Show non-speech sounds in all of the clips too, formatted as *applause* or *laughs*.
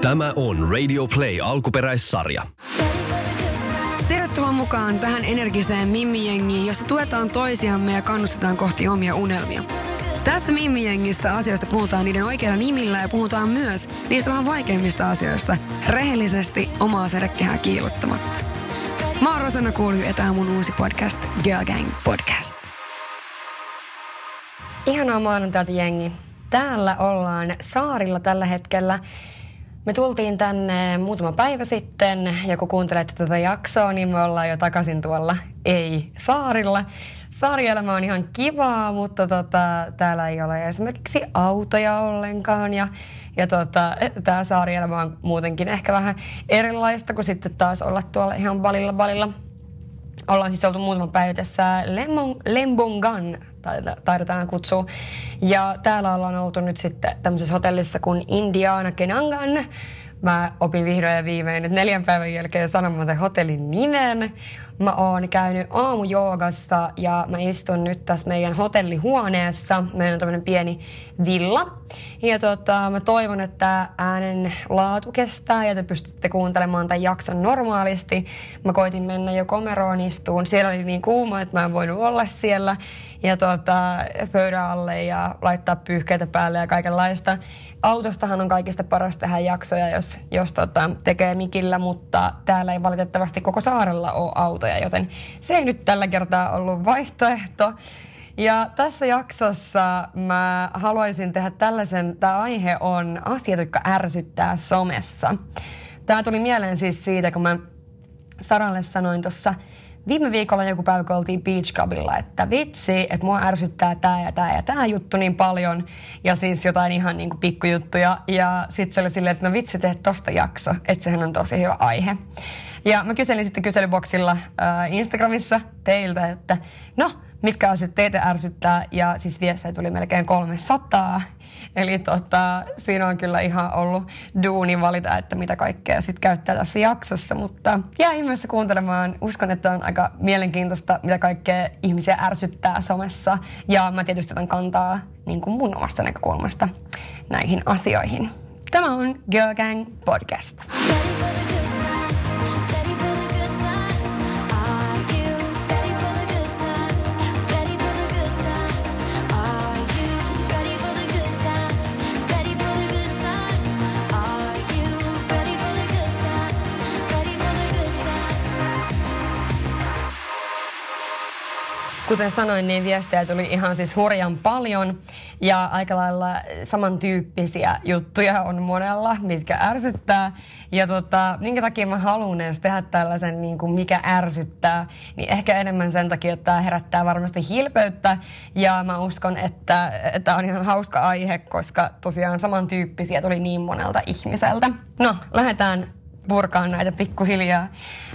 Tämä on Radio Play alkuperäissarja. Tervetuloa mukaan tähän energiseen Mimmi-jengiin, jossa tuetaan toisiamme ja kannustetaan kohti omia unelmia. Tässä Mimmi-jengissä asioista puhutaan niiden oikeilla nimillä ja puhutaan myös niistä vähän vaikeimmista asioista rehellisesti omaa sädekehää kiilottamatta. Mä oon Rosanna Kuulju ja tää on mun uusi podcast, Girl Gang Podcast. Ihanaa maanantaita jengi. Täällä ollaan saarilla tällä hetkellä. Me tultiin tänne muutama päivä sitten ja kun kuuntelette tätä jaksoa, niin me ollaan jo takaisin tuolla ei-saarilla. Saarielämä on ihan kivaa, mutta tota, täällä ei ole esimerkiksi autoja ollenkaan ja, ja tota, tämä saarielämä on muutenkin ehkä vähän erilaista kuin sitten taas olla tuolla ihan balilla balilla. Ollaan siis oltu muutama päivä tässä Lembongan taidetaan kutsua. Ja täällä ollaan oltu nyt sitten tämmöisessä hotellissa kuin Indiana Kenangan. Mä opin vihdoin ja viimein nyt neljän päivän jälkeen sanomaan hotellin nimen. Mä oon käynyt aamujoogassa ja mä istun nyt tässä meidän hotellihuoneessa. Meillä on tämmöinen pieni villa. Ja tota, mä toivon, että äänen laatu kestää ja te pystytte kuuntelemaan tämän jakson normaalisti. Mä koitin mennä jo komeroon istuun. Siellä oli niin kuuma, että mä en voinut olla siellä. Ja tota, pöydän alle ja laittaa pyyhkeitä päälle ja kaikenlaista. Autostahan on kaikista paras tehdä jaksoja, jos, jos tota, tekee mikillä, mutta täällä ei valitettavasti koko saarella ole autoja, joten se ei nyt tällä kertaa ollut vaihtoehto. Ja tässä jaksossa mä haluaisin tehdä tällaisen, tämä aihe on asiat, jotka ärsyttää somessa. Tämä tuli mieleen siis siitä, kun mä Saralle sanoin tuossa viime viikolla joku päivä, kun oltiin Beach Clubilla, että vitsi, että mua ärsyttää tämä ja tämä ja tämä juttu niin paljon. Ja siis jotain ihan niin kuin pikkujuttuja. Ja sitten se oli silleen, että no vitsi, teet tosta jakso, että sehän on tosi hyvä aihe. Ja mä kyselin sitten kyselyboksilla äh, Instagramissa teiltä, että no, mitkä asiat teitä ärsyttää. Ja siis viestejä tuli melkein 300. Eli tota, siinä on kyllä ihan ollut duuni valita, että mitä kaikkea sitten käyttää tässä jaksossa. Mutta jää ihmeessä kuuntelemaan. Uskon, että on aika mielenkiintoista, mitä kaikkea ihmisiä ärsyttää somessa. Ja mä tietysti otan kantaa niin kuin mun omasta näkökulmasta näihin asioihin. Tämä on Girl Gang Podcast. Kuten sanoin, niin viestejä tuli ihan siis hurjan paljon ja aika lailla samantyyppisiä juttuja on monella, mitkä ärsyttää. Ja tota, minkä takia mä haluan edes tehdä tällaisen, niin kuin mikä ärsyttää, niin ehkä enemmän sen takia, että tämä herättää varmasti hilpeyttä. Ja mä uskon, että tämä on ihan hauska aihe, koska tosiaan samantyyppisiä tuli niin monelta ihmiseltä. No, lähdetään purkaan näitä pikkuhiljaa.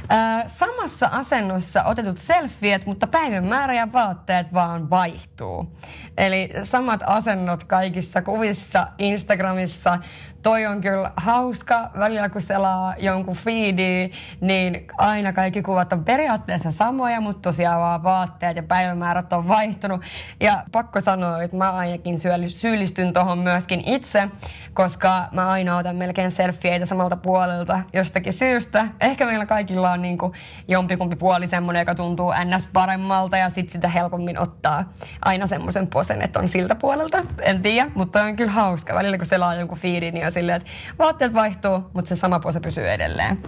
Ää, samassa asennossa otetut selfiet, mutta päivämäärä ja vaatteet vaan vaihtuu. Eli samat asennot kaikissa kuvissa Instagramissa. Toi on kyllä hauska. Välillä kun selaa jonkun feedi, niin aina kaikki kuvat on periaatteessa samoja, mutta tosiaan vaan vaatteet ja päivämäärät on vaihtunut. Ja pakko sanoa, että mä ainakin syyllistyn tuohon myöskin itse, koska mä aina otan melkein selfieitä samalta puolelta jostakin syystä. Ehkä meillä kaikilla on niin kuin jompikumpi puoli semmoinen, joka tuntuu ns. paremmalta ja sitten sitä helpommin ottaa aina semmoisen posen, että on siltä puolelta. En tiedä, mutta on kyllä hauska. Välillä kun selaa jonkun feedin, niin silleen, että vaatteet vaihtuu, mutta se sama pose pysyy edelleen.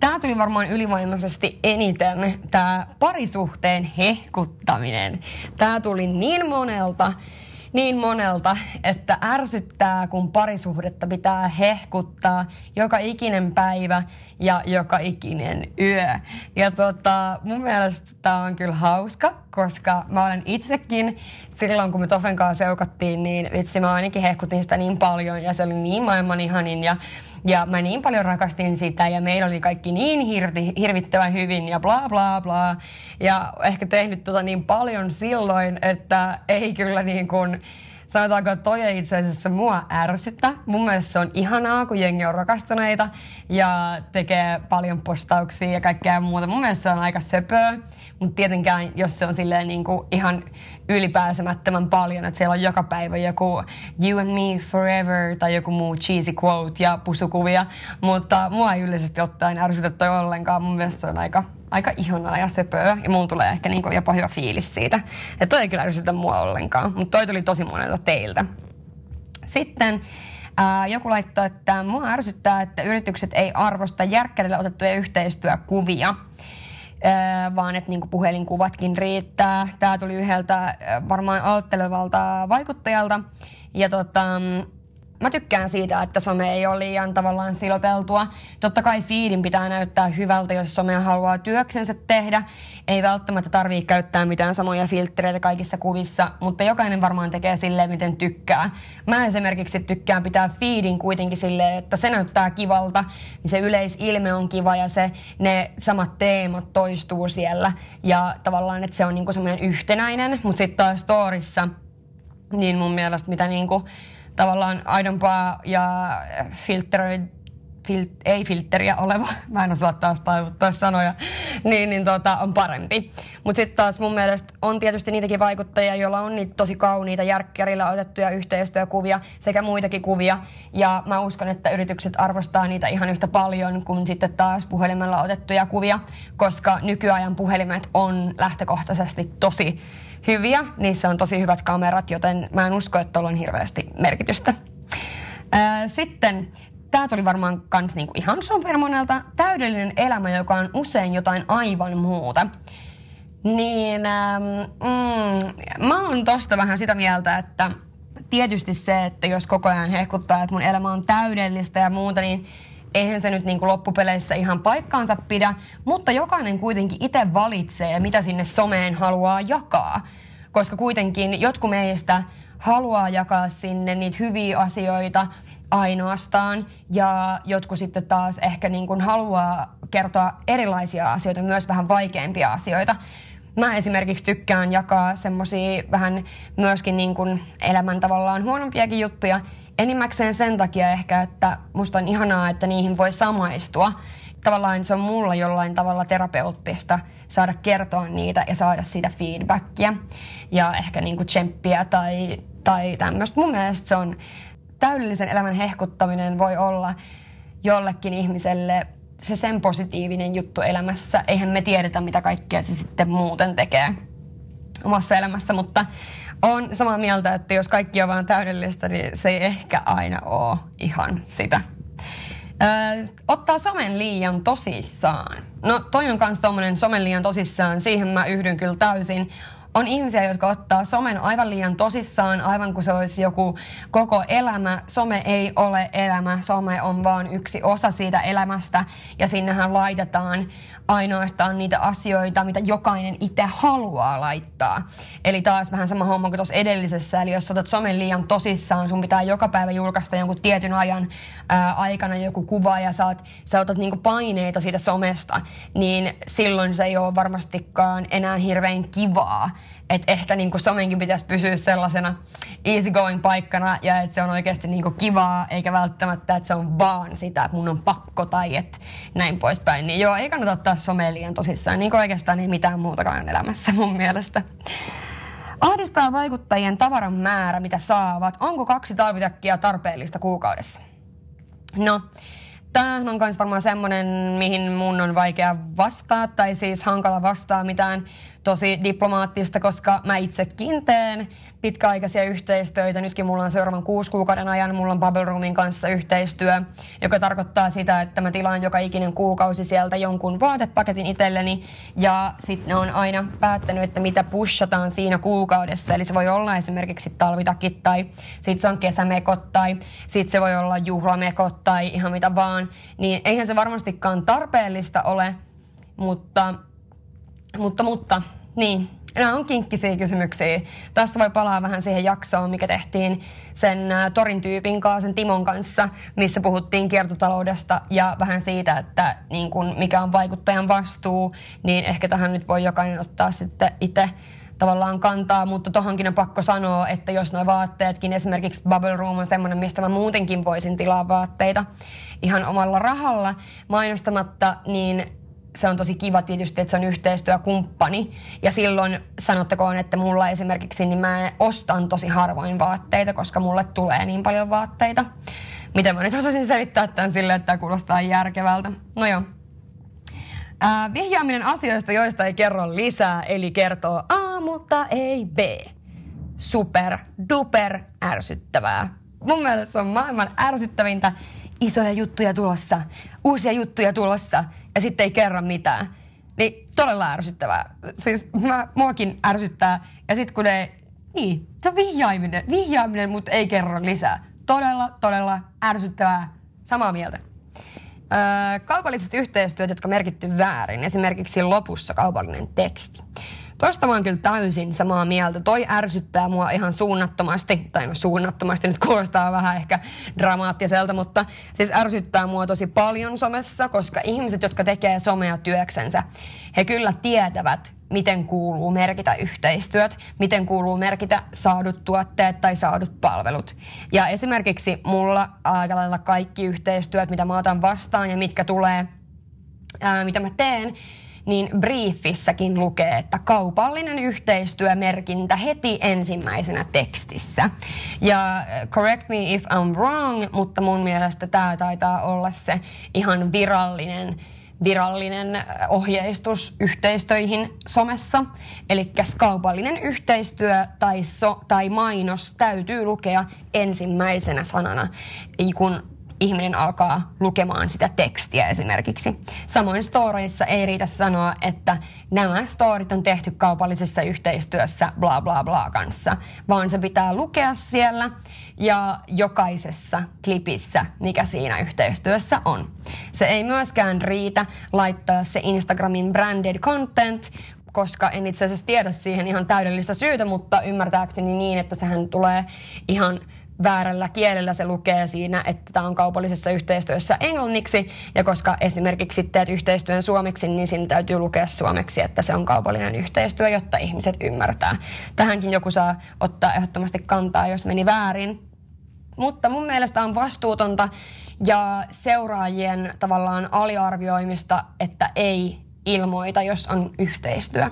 Tämä tuli varmaan ylivoimaisesti eniten, tämä parisuhteen hehkuttaminen. Tämä tuli niin monelta, niin monelta, että ärsyttää, kun parisuhdetta pitää hehkuttaa joka ikinen päivä ja joka ikinen yö. Ja tota, mun mielestä tämä on kyllä hauska, koska mä olen itsekin silloin, kun me Tofen kanssa seukattiin, niin vitsi mä ainakin hehkutin sitä niin paljon ja se oli niin maailman ihanin ja ja mä niin paljon rakastin sitä ja meillä oli kaikki niin hirti, hirvittävän hyvin ja bla bla bla. Ja ehkä tehnyt tota niin paljon silloin, että ei kyllä niin kuin, sanotaanko, että toi ei itse asiassa mua ärsyttä. Mun mielestä se on ihanaa, kun jengi on rakastuneita ja tekee paljon postauksia ja kaikkea muuta. Mun mielestä se on aika söpöä, mutta tietenkään, jos se on silleen niin kuin ihan ylipääsemättömän paljon, että siellä on joka päivä joku You and me forever tai joku muu cheesy quote ja pusukuvia, mutta mua ei yleisesti ottaen ärsytä toi ollenkaan. Mun mielestä se on aika, aika ihanaa ja söpöä ja mun tulee ehkä niinku jopa hyvä fiilis siitä. Ja toi ei kyllä ärsytä mua ollenkaan, mutta toi tuli tosi monelta teiltä. Sitten Ää, joku laittoi, että mua ärsyttää, että yritykset ei arvosta järkkärillä otettuja yhteistyökuvia. Ää, vaan että niinku puhelinkuvatkin riittää. Tämä tuli yhdeltä varmaan aloittelevalta vaikuttajalta. Ja tota, mä tykkään siitä, että some ei ole liian tavallaan siloteltua. Totta kai fiidin pitää näyttää hyvältä, jos somea haluaa työksensä tehdä. Ei välttämättä tarvii käyttää mitään samoja filtreitä kaikissa kuvissa, mutta jokainen varmaan tekee silleen, miten tykkää. Mä esimerkiksi tykkään pitää fiidin kuitenkin silleen, että se näyttää kivalta, niin se yleisilme on kiva ja se, ne samat teemat toistuu siellä. Ja tavallaan, että se on niinku semmoinen yhtenäinen, mutta sitten taas storissa, niin mun mielestä mitä niinku, tavallaan aidompaa ja filtteröid, fil, ei filtteriä oleva, *laughs* mä en osaa taas taivuttaa sanoja, niin, niin tota, on parempi. Mutta sitten taas mun mielestä on tietysti niitäkin vaikuttajia, joilla on niitä tosi kauniita järkkärillä otettuja yhteistyökuvia sekä muitakin kuvia. Ja mä uskon, että yritykset arvostaa niitä ihan yhtä paljon kuin sitten taas puhelimella otettuja kuvia, koska nykyajan puhelimet on lähtökohtaisesti tosi hyviä. Niissä on tosi hyvät kamerat, joten mä en usko, että tuolla on hirveästi merkitystä. Sitten tämä tuli varmaan kans niinku ihan supermonelta. Täydellinen elämä, joka on usein jotain aivan muuta. Niin ähm, mm, mä oon tosta vähän sitä mieltä, että tietysti se, että jos koko ajan hehkuttaa, että mun elämä on täydellistä ja muuta, niin eihän se nyt niin kuin loppupeleissä ihan paikkaansa pidä, mutta jokainen kuitenkin itse valitsee, mitä sinne someen haluaa jakaa. Koska kuitenkin jotkut meistä haluaa jakaa sinne niitä hyviä asioita ainoastaan ja jotkut sitten taas ehkä niin kuin haluaa kertoa erilaisia asioita, myös vähän vaikeampia asioita. Mä esimerkiksi tykkään jakaa semmosia vähän myöskin niin kuin elämän tavallaan huonompiakin juttuja, enimmäkseen sen takia ehkä, että musta on ihanaa, että niihin voi samaistua. Tavallaan se on mulla jollain tavalla terapeuttista saada kertoa niitä ja saada siitä feedbackia ja ehkä niinku tsemppiä tai, tai tämmöistä. Mun mielestä se on täydellisen elämän hehkuttaminen voi olla jollekin ihmiselle se sen positiivinen juttu elämässä. Eihän me tiedetä, mitä kaikkea se sitten muuten tekee omassa elämässä, mutta on samaa mieltä, että jos kaikki on vaan täydellistä, niin se ei ehkä aina ole ihan sitä. Öö, ottaa somen liian tosissaan. No toi on kans tommonen somen liian tosissaan, siihen mä yhdyn kyllä täysin on ihmisiä, jotka ottaa somen aivan liian tosissaan, aivan kuin se olisi joku koko elämä. Some ei ole elämä, some on vaan yksi osa siitä elämästä ja sinnehän laitetaan ainoastaan niitä asioita, mitä jokainen itse haluaa laittaa. Eli taas vähän sama homma kuin tuossa edellisessä, eli jos otat somen liian tosissaan, sun pitää joka päivä julkaista jonkun tietyn ajan ää, aikana joku kuva ja saat, sä otat niinku paineita siitä somesta, niin silloin se ei ole varmastikaan enää hirveän kivaa että ehkä niin kuin somenkin pitäisi pysyä sellaisena easygoing paikkana ja että se on oikeasti niin kuin kivaa, eikä välttämättä, että se on vaan sitä, että mun on pakko tai että näin poispäin. Niin joo, ei kannata ottaa somea liian tosissaan, niin kuin oikeastaan ei mitään muutakaan elämässä mun mielestä. Ahdistaa vaikuttajien tavaran määrä, mitä saavat. Onko kaksi talvitakkia tarpeellista kuukaudessa? No, Tämä on myös varmaan semmoinen, mihin mun on vaikea vastaa, tai siis hankala vastaa mitään tosi diplomaattista, koska mä itsekin teen pitkäaikaisia yhteistyötä. Nytkin mulla on seuraavan kuusi kuukauden ajan, mulla on Bubble Roomin kanssa yhteistyö, joka tarkoittaa sitä, että mä tilaan joka ikinen kuukausi sieltä jonkun vaatepaketin itselleni. Ja sitten on aina päättänyt, että mitä pushataan siinä kuukaudessa. Eli se voi olla esimerkiksi talvitakit tai sitten se on kesämekot tai sitten se voi olla juhlamekot tai ihan mitä vaan. Niin eihän se varmastikaan tarpeellista ole, mutta, mutta, mutta niin, nämä on kinkkisiä kysymyksiä. Tässä voi palaa vähän siihen jaksoon, mikä tehtiin sen Torin tyypin kanssa, sen Timon kanssa, missä puhuttiin kiertotaloudesta ja vähän siitä, että niin kun, mikä on vaikuttajan vastuu, niin ehkä tähän nyt voi jokainen ottaa sitten itse tavallaan kantaa, mutta tohonkin on pakko sanoa, että jos nuo vaatteetkin, esimerkiksi Bubble Room on semmoinen, mistä mä muutenkin voisin tilaa vaatteita ihan omalla rahalla mainostamatta, niin se on tosi kiva tietysti, että se on yhteistyökumppani. Ja silloin sanottakoon, että mulla esimerkiksi niin mä ostan tosi harvoin vaatteita, koska mulle tulee niin paljon vaatteita. Miten mä nyt osasin selittää tämän sille, että tämä kuulostaa järkevältä. No joo. Ää, vihjaaminen asioista, joista ei kerro lisää, eli kertoo A, mutta ei B. Super, duper ärsyttävää. Mun mielestä se on maailman ärsyttävintä. Isoja juttuja tulossa, uusia juttuja tulossa ja sitten ei kerro mitään. Niin todella ärsyttävää. Siis mä, muakin ärsyttää. Ja sitten kun ne, niin, se on vihjaaminen, vihjaaminen, mutta ei kerro lisää. Todella, todella ärsyttävää. Samaa mieltä. Öö, kaupalliset yhteistyöt, jotka merkitty väärin, esimerkiksi lopussa kaupallinen teksti. Toista mä oon kyllä täysin samaa mieltä. Toi ärsyttää mua ihan suunnattomasti, tai no suunnattomasti nyt kuulostaa vähän ehkä dramaattiselta, mutta siis ärsyttää mua tosi paljon somessa, koska ihmiset, jotka tekee somea työksensä, he kyllä tietävät, miten kuuluu merkitä yhteistyöt, miten kuuluu merkitä saadut tuotteet tai saadut palvelut. Ja esimerkiksi mulla aika lailla kaikki yhteistyöt, mitä mä otan vastaan ja mitkä tulee, ää, mitä mä teen, niin briefissäkin lukee, että kaupallinen yhteistyömerkintä heti ensimmäisenä tekstissä. Ja correct me if I'm wrong, mutta mun mielestä tämä taitaa olla se ihan virallinen virallinen ohjeistus yhteistöihin somessa. Eli kaupallinen yhteistyö tai, so, tai mainos täytyy lukea ensimmäisenä sanana, kun ihminen alkaa lukemaan sitä tekstiä esimerkiksi. Samoin storeissa ei riitä sanoa, että nämä storit on tehty kaupallisessa yhteistyössä bla bla bla kanssa, vaan se pitää lukea siellä ja jokaisessa klipissä, mikä siinä yhteistyössä on. Se ei myöskään riitä laittaa se Instagramin branded content, koska en itse asiassa tiedä siihen ihan täydellistä syytä, mutta ymmärtääkseni niin, että sehän tulee ihan väärällä kielellä se lukee siinä, että tämä on kaupallisessa yhteistyössä englanniksi. Ja koska esimerkiksi teet yhteistyön suomeksi, niin siinä täytyy lukea suomeksi, että se on kaupallinen yhteistyö, jotta ihmiset ymmärtää. Tähänkin joku saa ottaa ehdottomasti kantaa, jos meni väärin. Mutta mun mielestä on vastuutonta ja seuraajien tavallaan aliarvioimista, että ei ilmoita, jos on yhteistyö.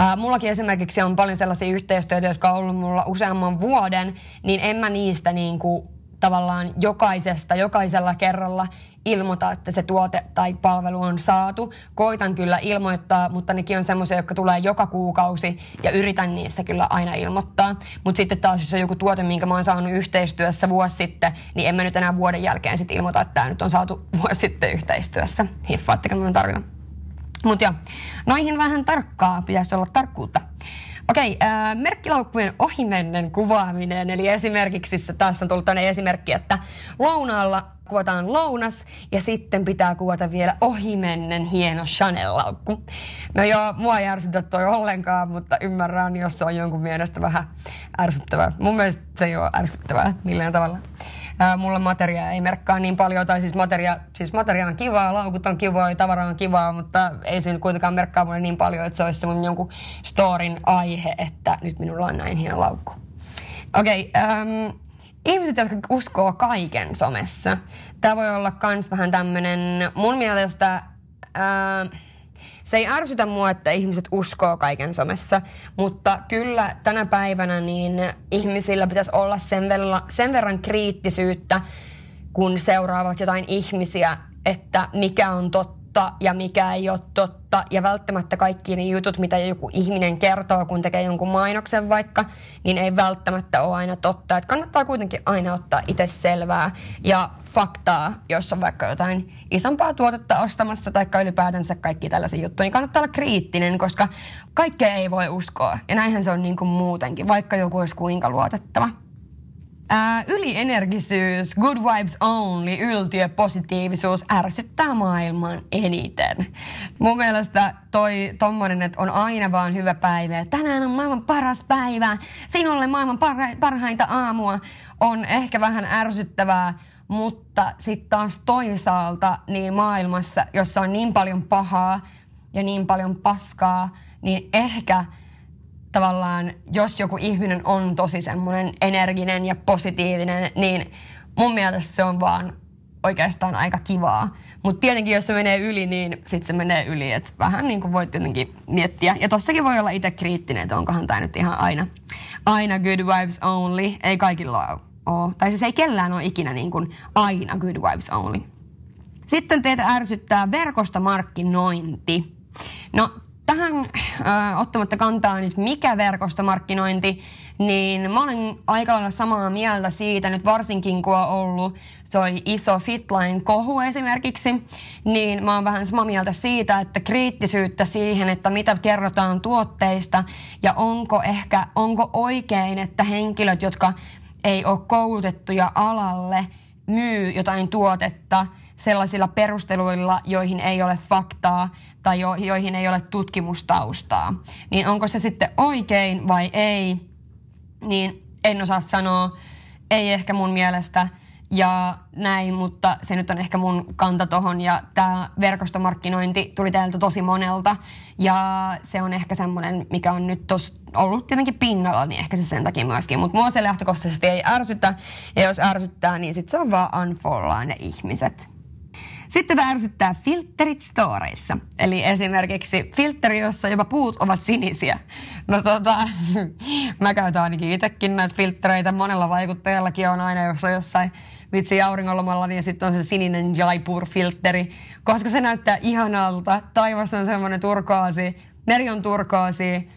Ää, mullakin esimerkiksi on paljon sellaisia yhteistyötä, jotka on ollut mulla useamman vuoden, niin en mä niistä niin kuin, tavallaan jokaisesta, jokaisella kerralla ilmoita, että se tuote tai palvelu on saatu. Koitan kyllä ilmoittaa, mutta nekin on semmoisia, jotka tulee joka kuukausi ja yritän niissä kyllä aina ilmoittaa. Mutta sitten taas, jos on joku tuote, minkä mä oon saanut yhteistyössä vuosi sitten, niin en mä nyt enää vuoden jälkeen sitten ilmoita, että tämä nyt on saatu vuosi sitten yhteistyössä. Hiffaatteko, mä tarkoitan? Mutta joo, noihin vähän tarkkaa pitäisi olla tarkkuutta. Okei, äh, merkkilaukkujen ohimennen kuvaaminen. Eli esimerkiksi tässä on tullut tämmöinen esimerkki, että lounaalla kuvataan lounas ja sitten pitää kuvata vielä ohimennen hieno Chanel-laukku. No joo, mua ei ärsytä toi ollenkaan, mutta ymmärrän, jos se on jonkun mielestä vähän ärsyttävää. Mun mielestä se ei ole ärsyttävää millään tavalla. Ää, mulla materia ei merkkaa niin paljon, tai siis materia, siis materia on kivaa, laukut on kivaa, tavara on kivaa, mutta ei se kuitenkaan merkkaa mulle niin paljon, että se olisi mun jonkun storin aihe, että nyt minulla on näin hieno laukku. Okei, okay, ähm, ihmiset, jotka uskoo kaiken somessa. Tämä voi olla kans vähän tämmönen, mun mielestä... Äh, se ei ärsytä mua, että ihmiset uskoo kaiken somessa, mutta kyllä tänä päivänä niin ihmisillä pitäisi olla sen, verran, sen verran kriittisyyttä, kun seuraavat jotain ihmisiä, että mikä on totta totta ja mikä ei ole totta. Ja välttämättä kaikki ne jutut, mitä joku ihminen kertoo, kun tekee jonkun mainoksen vaikka, niin ei välttämättä ole aina totta. Että kannattaa kuitenkin aina ottaa itse selvää ja faktaa, jos on vaikka jotain isompaa tuotetta ostamassa tai ylipäätänsä kaikki tällaisia juttuja, niin kannattaa olla kriittinen, koska kaikkea ei voi uskoa. Ja näinhän se on niin kuin muutenkin, vaikka joku olisi kuinka luotettava. Ää, ylienergisyys, good vibes only, yltiö, positiivisuus ärsyttää maailman eniten. Mun mielestä toi tommonen, että on aina vaan hyvä päivä, tänään on maailman paras päivä, sinulle maailman parha, parhainta aamua, on ehkä vähän ärsyttävää, mutta sitten taas toisaalta niin maailmassa, jossa on niin paljon pahaa ja niin paljon paskaa, niin ehkä – tavallaan, jos joku ihminen on tosi semmoinen energinen ja positiivinen, niin mun mielestä se on vaan oikeastaan aika kivaa. Mutta tietenkin, jos se menee yli, niin sitten se menee yli. Et vähän niin kuin voit jotenkin miettiä. Ja tossakin voi olla itse kriittinen, että onkohan tämä nyt ihan aina, aina good vibes only. Ei kaikilla ole. Tai siis ei kellään ole ikinä niin kuin aina good vibes only. Sitten teitä ärsyttää verkosta markkinointi. No tähän äh, ottamatta kantaa nyt mikä verkostomarkkinointi, niin mä olen aika lailla samaa mieltä siitä, nyt varsinkin kun on ollut toi iso Fitline kohu esimerkiksi, niin mä oon vähän samaa mieltä siitä, että kriittisyyttä siihen, että mitä kerrotaan tuotteista ja onko ehkä, onko oikein, että henkilöt, jotka ei ole koulutettuja alalle, myy jotain tuotetta sellaisilla perusteluilla, joihin ei ole faktaa tai jo, joihin ei ole tutkimustaustaa. Niin onko se sitten oikein vai ei, niin en osaa sanoa. Ei ehkä mun mielestä ja näin, mutta se nyt on ehkä mun kanta tohon. Ja tämä verkostomarkkinointi tuli täältä tosi monelta ja se on ehkä semmoinen, mikä on nyt tos ollut tietenkin pinnalla, niin ehkä se sen takia myöskin. Mutta mua se lähtökohtaisesti ei ärsytä ja jos ärsyttää, niin sitten se on vaan unfollaa ne ihmiset. Sitten ärsyttää filterit storeissa. Eli esimerkiksi filteri, jossa jopa puut ovat sinisiä. No tota, *laughs* mä käytän ainakin itsekin näitä filtreitä. Monella vaikuttajallakin on aina, jos on jossain vitsi auringonlomalla, niin sitten on se sininen Jaipur-filteri, koska se näyttää ihanalta. Taivas on semmoinen turkoasi, meri on turkoasi,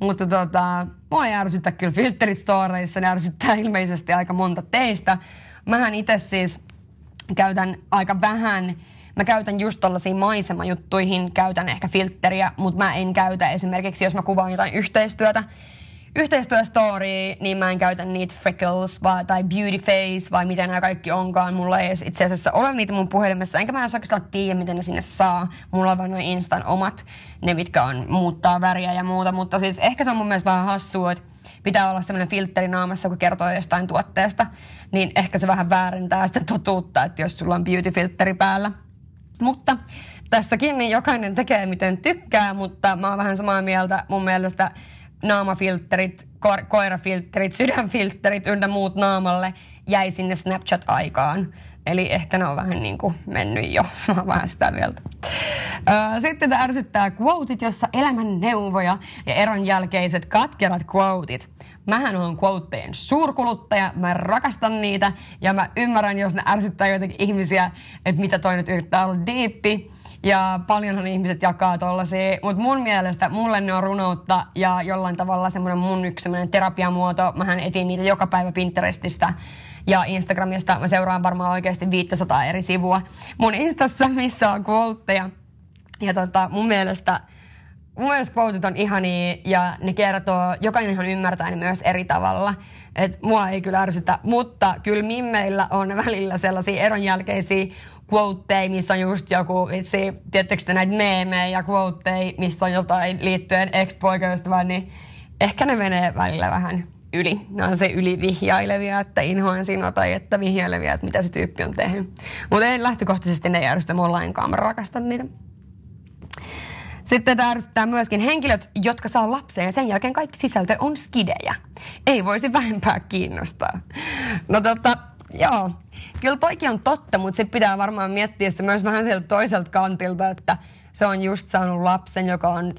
mutta tota, mua ei ärsyttä kyllä filterit storeissa, ne ärsyttää ilmeisesti aika monta teistä. Mähän itse siis käytän aika vähän Mä käytän just tollaisiin maisemajuttuihin, käytän ehkä filtteriä, mutta mä en käytä esimerkiksi, jos mä kuvaan jotain yhteistyötä, yhteistyöstory, niin mä en käytä niitä freckles vai, tai beauty face vai mitä nämä kaikki onkaan. Mulla ei itse asiassa ole niitä mun puhelimessa, enkä mä edes oikeastaan tiedä, miten ne sinne saa. Mulla on vain noin Instan omat, ne mitkä on muuttaa väriä ja muuta, mutta siis ehkä se on mun mielestä vähän hassua, että pitää olla semmoinen filtteri naamassa, kun kertoo jostain tuotteesta, niin ehkä se vähän väärentää sitä totuutta, että jos sulla on beauty-filtteri päällä. Mutta tässäkin niin jokainen tekee miten tykkää, mutta mä oon vähän samaa mieltä mun mielestä naamafiltterit, ko- koirafiltterit, sydänfiltterit ynnä muut naamalle jäi sinne Snapchat-aikaan. Eli ehkä ne on vähän niin kuin mennyt jo. *laughs* Mä oon vähän sitä mieltä. Sitten tämä ärsyttää quotit, jossa elämän neuvoja ja eron jälkeiset katkerat quotit. Mähän on quotejen suurkuluttaja, mä rakastan niitä ja mä ymmärrän, jos ne ärsyttää jotenkin ihmisiä, että mitä toi nyt yrittää olla diippi. Ja paljonhan ihmiset jakaa tollasia, mutta mun mielestä mulle ne on runoutta ja jollain tavalla semmoinen mun yksi semmoinen terapiamuoto. Mähän etin niitä joka päivä Pinterestistä ja Instagramista. Mä seuraan varmaan oikeasti 500 eri sivua mun Instassa, missä on quoteja. Ja tota, mun mielestä mun mielestä quotet on ihania ja ne kertoo, jokainenhan ymmärtää ne myös eri tavalla. Et mua ei kyllä ärsytä, mutta kyllä mimmeillä on välillä sellaisia eronjälkeisiä quoteja, missä on just joku, vitsi, tiedättekö näitä meemejä ja quoteja, missä on jotain liittyen ex-poikaystävään, niin ehkä ne menee välillä vähän yli. Ne on se ylivihjailevia, että inhoan sinua tai että vihjailevia, että mitä se tyyppi on tehnyt. Mutta ei lähtökohtaisesti ne järjestä mun lainkaan, mä rakastan niitä. Sitten tämä myöskin henkilöt, jotka saa lapsen ja sen jälkeen kaikki sisältö on skidejä. Ei voisi vähempää kiinnostaa. No tota, joo. Kyllä toikin on totta, mutta se pitää varmaan miettiä se myös vähän sieltä toiselta kantilta, että se on just saanut lapsen, joka on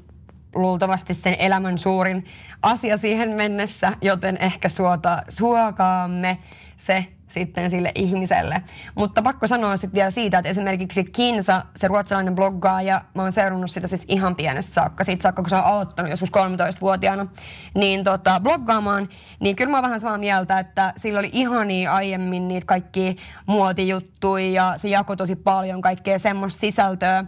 luultavasti sen elämän suurin asia siihen mennessä, joten ehkä suota, suokaamme se sitten sille ihmiselle. Mutta pakko sanoa sitten vielä siitä, että esimerkiksi Kinsa, se ruotsalainen bloggaaja, mä oon seurannut sitä siis ihan pienestä saakka, siitä saakka kun se on aloittanut joskus 13-vuotiaana, niin tota, bloggaamaan, niin kyllä mä oon vähän samaa mieltä, että sillä oli ihania aiemmin niitä kaikki muotijuttuja ja se jakoi tosi paljon kaikkea semmoista sisältöä,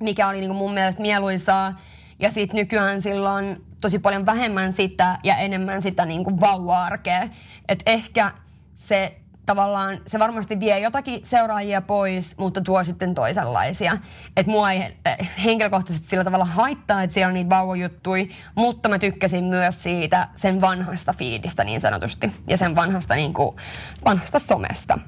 mikä oli niinku mun mielestä mieluisaa. Ja sitten nykyään silloin tosi paljon vähemmän sitä ja enemmän sitä niinku vauva-arkea. Että ehkä se tavallaan, se varmasti vie jotakin seuraajia pois, mutta tuo sitten toisenlaisia. Että mua ei eh, henkilökohtaisesti sillä tavalla haittaa, että siellä on niitä vauvojuttui, mutta mä tykkäsin myös siitä sen vanhasta fiidistä niin sanotusti ja sen vanhasta, niin kuin, vanhasta somesta.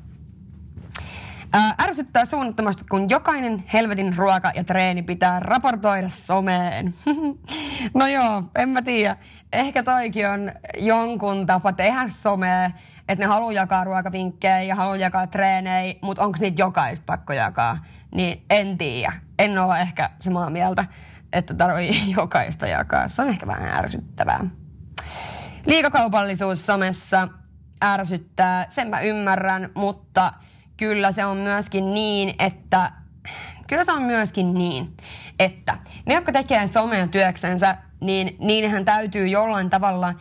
Ää, ärsyttää suunnattomasti, kun jokainen helvetin ruoka ja treeni pitää raportoida someen. *laughs* no joo, en mä tiedä. Ehkä toikin on jonkun tapa tehdä somea, että ne haluaa jakaa ruokavinkkejä ja haluaa jakaa treenejä, mutta onko niitä jokaista pakko jakaa, niin en tiedä. En ole ehkä samaa mieltä, että tarvii *laughs* jokaista jakaa. Se on ehkä vähän ärsyttävää. Liikakaupallisuus somessa ärsyttää, sen mä ymmärrän, mutta kyllä se on myöskin niin, että kyllä se on myöskin niin, että ne, jotka tekee somea työksensä, niin niinhän täytyy jollain tavalla